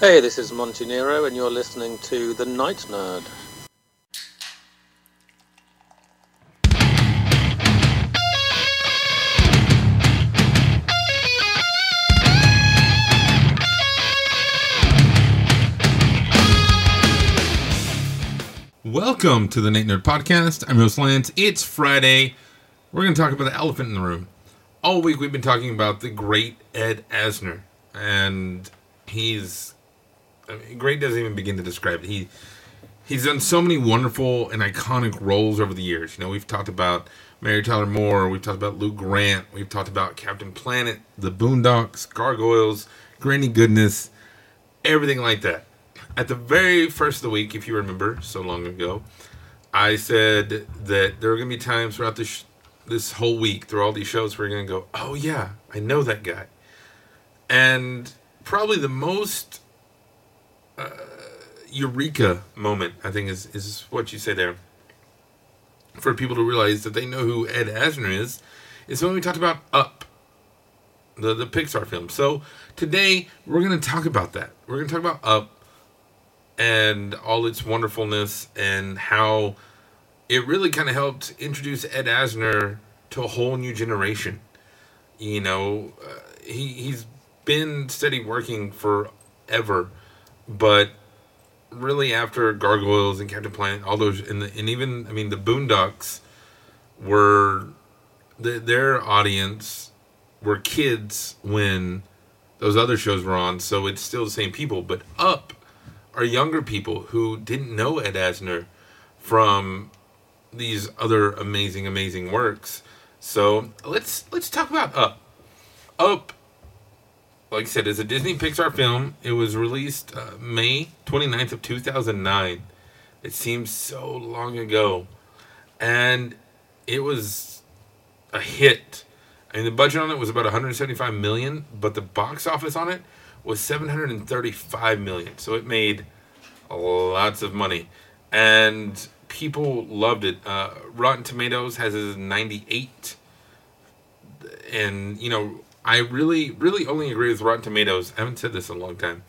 Hey, this is Monty Nero, and you're listening to The Night Nerd. Welcome to the Night Nerd Podcast. I'm Host Lance. It's Friday. We're going to talk about the elephant in the room. All week we've been talking about the great Ed Asner, and he's I mean, great. Doesn't even begin to describe it. He he's done so many wonderful and iconic roles over the years. You know, we've talked about Mary Tyler Moore, we've talked about Lou Grant, we've talked about Captain Planet, The Boondocks, Gargoyles, Granny Goodness, everything like that at the very first of the week, if you remember, so long ago, I said that there are going to be times throughout this this whole week, through all these shows, you're going to go, "Oh yeah, I know that guy," and probably the most uh, eureka moment, I think, is is what you say there. For people to realize that they know who Ed Asner is, is when we talked about Up, the the Pixar film. So today we're going to talk about that. We're going to talk about Up and all its wonderfulness and how it really kind of helped introduce Ed Asner to a whole new generation. You know, uh, he he's been steady working forever, but really after Gargoyles and Captain Planet, all those and the, and even I mean the Boondocks were the, their audience were kids when those other shows were on, so it's still the same people. But Up are younger people who didn't know Ed Asner from these other amazing, amazing works. So let's let's talk about Up. Up, like I said, it's a Disney Pixar film. It was released uh, May 29th of 2009. It seems so long ago. And it was a hit. I mean, the budget on it was about 175 million, but the box office on it was 735 million. So it made lots of money. And people loved it. Uh, Rotten Tomatoes has a 98. And, you know, I really, really only agree with Rotten Tomatoes. I haven't said this in a long time.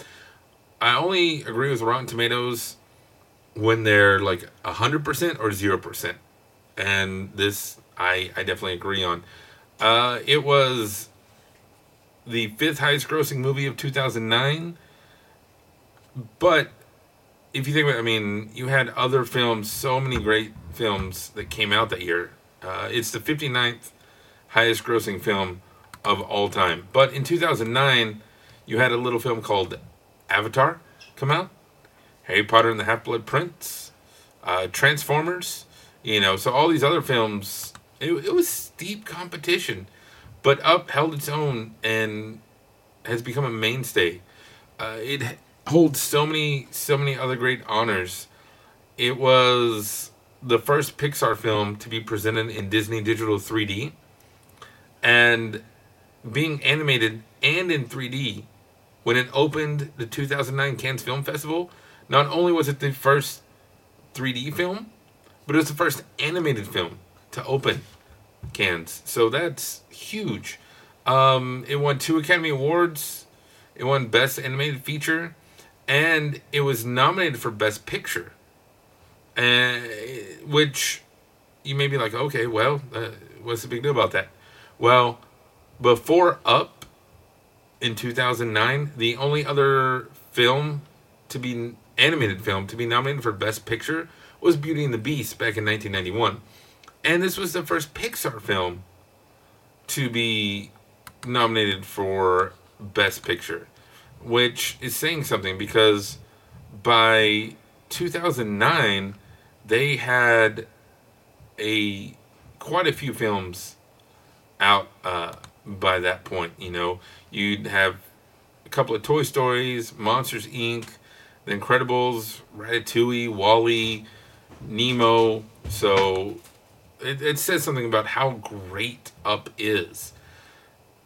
I only agree with Rotten Tomatoes when they're like 100% or 0%. And this, I, I definitely agree on. Uh, it was the fifth highest grossing movie of 2009. But if you think about it, I mean, you had other films, so many great films that came out that year. Uh, it's the 59th highest grossing film of all time. But in 2009, you had a little film called Avatar come out, Harry Potter and the Half Blood Prince, uh, Transformers, you know, so all these other films, it, it was steep competition but Up held its own and has become a mainstay. Uh, it holds so many, so many other great honors. It was the first Pixar film to be presented in Disney Digital 3D, and being animated and in 3D. When it opened the 2009 Cannes Film Festival, not only was it the first 3D film, but it was the first animated film to open Cannes. So that's huge. Um, it won two Academy Awards. It won Best Animated Feature, and it was nominated for Best Picture. And which you may be like, okay, well, uh, what's the big deal about that? Well, before Up in 2009, the only other film to be animated film to be nominated for Best Picture was Beauty and the Beast back in 1991. And this was the first Pixar film to be nominated for Best Picture, which is saying something because by 2009 they had a quite a few films out uh, by that point. You know, you'd have a couple of Toy Stories, Monsters Inc., The Incredibles, Ratatouille, WALL-E, Nemo. So it, it says something about how great Up is.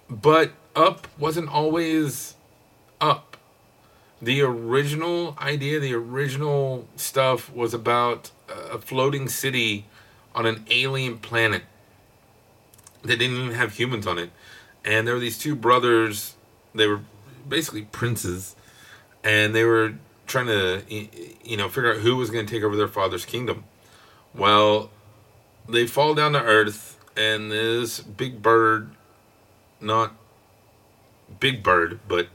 But Up wasn't always Up. The original idea, the original stuff was about a floating city on an alien planet that didn't even have humans on it. And there were these two brothers, they were basically princes, and they were trying to you know figure out who was going to take over their father's kingdom. Well, they fall down to earth, and this big bird, not big bird, but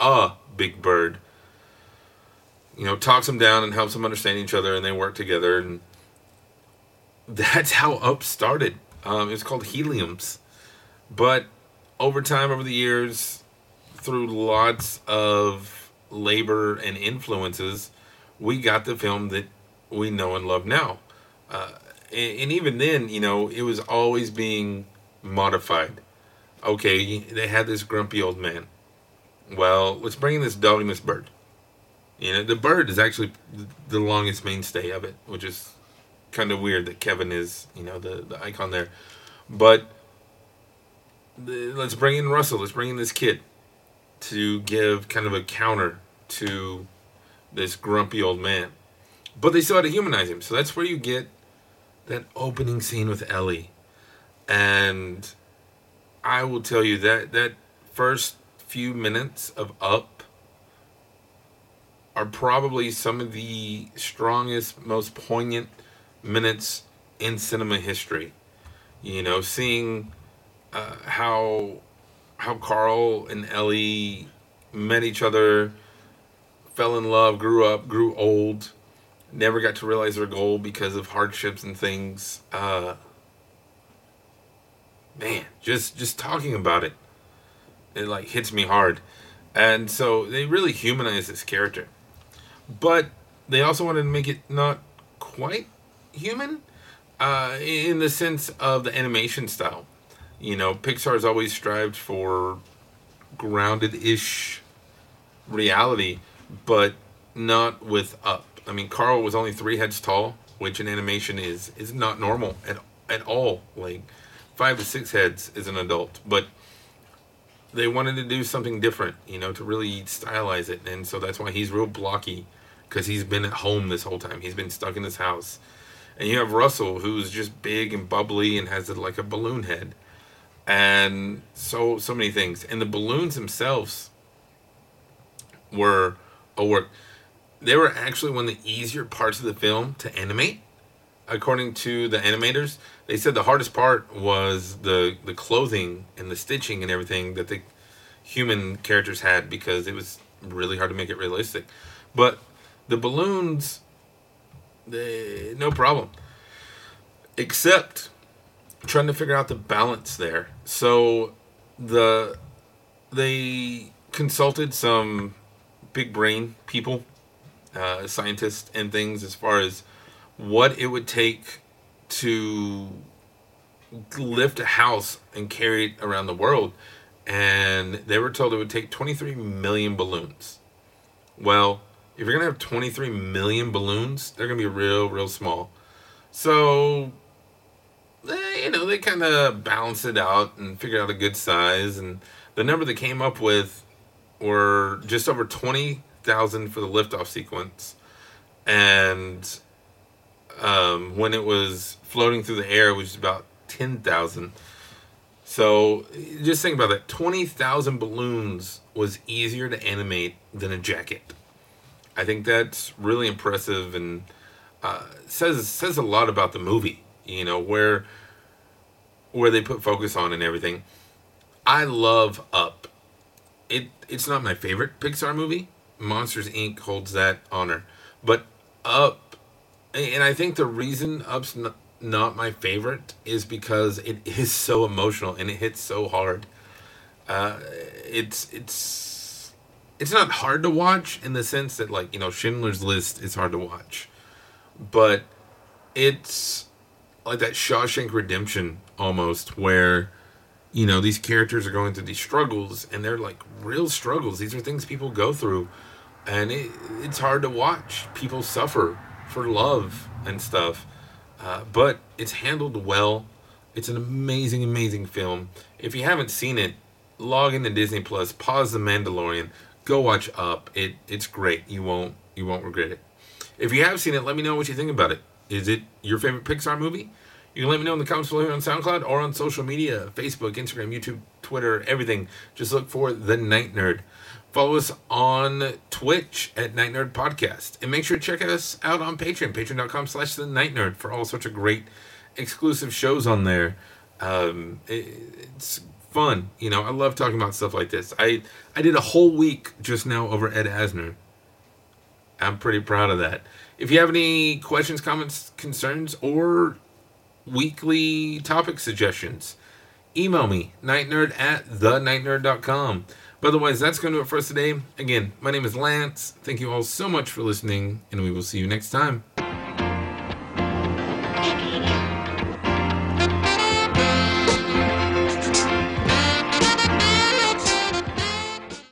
a big bird, you know, talks them down and helps them understand each other, and they work together, and that's how Up started. Um, it's called Heliums, but over time, over the years, through lots of labor and influences, we got the film that we know and love now. Uh, and, and even then, you know, it was always being modified. Okay, they had this grumpy old man. Well, let's bring in this dog and this bird. You know, the bird is actually the longest mainstay of it, which is kind of weird that Kevin is, you know, the, the icon there. But the, let's bring in Russell. Let's bring in this kid to give kind of a counter to this grumpy old man. But they still had to humanize him. So that's where you get that opening scene with Ellie. And I will tell you that that first few minutes of Up are probably some of the strongest, most poignant minutes in cinema history. You know, seeing uh, how how Carl and Ellie met each other, fell in love, grew up, grew old, never got to realize their goal because of hardships and things. Uh, man, just just talking about it, it like hits me hard. And so they really humanize this character. But they also wanted to make it not quite human uh, in the sense of the animation style. You know, Pixar's always strived for grounded ish reality, but not with Up. I mean, Carl was only three heads tall, which in animation is is not normal at at all. Like five to six heads is an adult, but they wanted to do something different, you know, to really stylize it, and so that's why he's real blocky because he's been at home this whole time. He's been stuck in his house, and you have Russell who's just big and bubbly and has like a balloon head, and so so many things. And the balloons themselves were a work. They were actually one of the easier parts of the film to animate according to the animators, they said the hardest part was the the clothing and the stitching and everything that the human characters had because it was really hard to make it realistic. But the balloons, they, no problem. Except trying to figure out the balance there. So the they consulted some big brain people, uh, scientists and things as far as what it would take to lift a house and carry it around the world. And they were told it would take 23 million balloons. Well, if you're to have 23 million balloons, they're to be real, real small. So, they, you know, they kind of balance it out and figure out a good size. And the number they came up with were just over 20,000 for the liftoff sequence. And um, when it was floating through the air, it was about 10,000. So just think about that 20,000 balloons was easier to animate than a jacket. I think that's really impressive and uh, says says a lot about the movie. You know where where they put focus on and everything. I love Up. It it's not my favorite Pixar movie. Monsters Inc. holds that honor, but Up and I think the reason Up's not, not my favorite is because it is so emotional and it hits so hard. Uh, it's it's it's not hard to watch in the sense that like you know Schindler's List is hard to watch, but it's like that Shawshank Redemption almost where you know these characters are going through these struggles and they're like real struggles. These are things people go through, and it, it's hard to watch. People suffer for love and stuff. Uh, but it's handled well. It's an amazing, amazing film. If you haven't seen it, log into Disney Plus, pause The Mandalorian, go watch Up. It it's great. You won't you won't regret it. If you have seen it, let me know what you think about it. Is it your favorite Pixar movie? You can let me know in the comments below here on SoundCloud or on social media Facebook, Instagram, YouTube, Twitter, everything. Just look for The Night Nerd. Follow us on Twitch at Night Nerd Podcast. And make sure to check us out on Patreon, patreon.com slash the Night Nerd for all sorts of great exclusive shows on there. Um, it, it's fun. You know, I love talking about stuff like this. I, I did a whole week just now over Ed Asner. I'm pretty proud of that. If you have any questions, comments, concerns, or weekly topic suggestions, email me, nightnerd at thenightnerd.com. But otherwise, that's going to do it for us today. Again, my name is Lance. Thank you all so much for listening, and we will see you next time.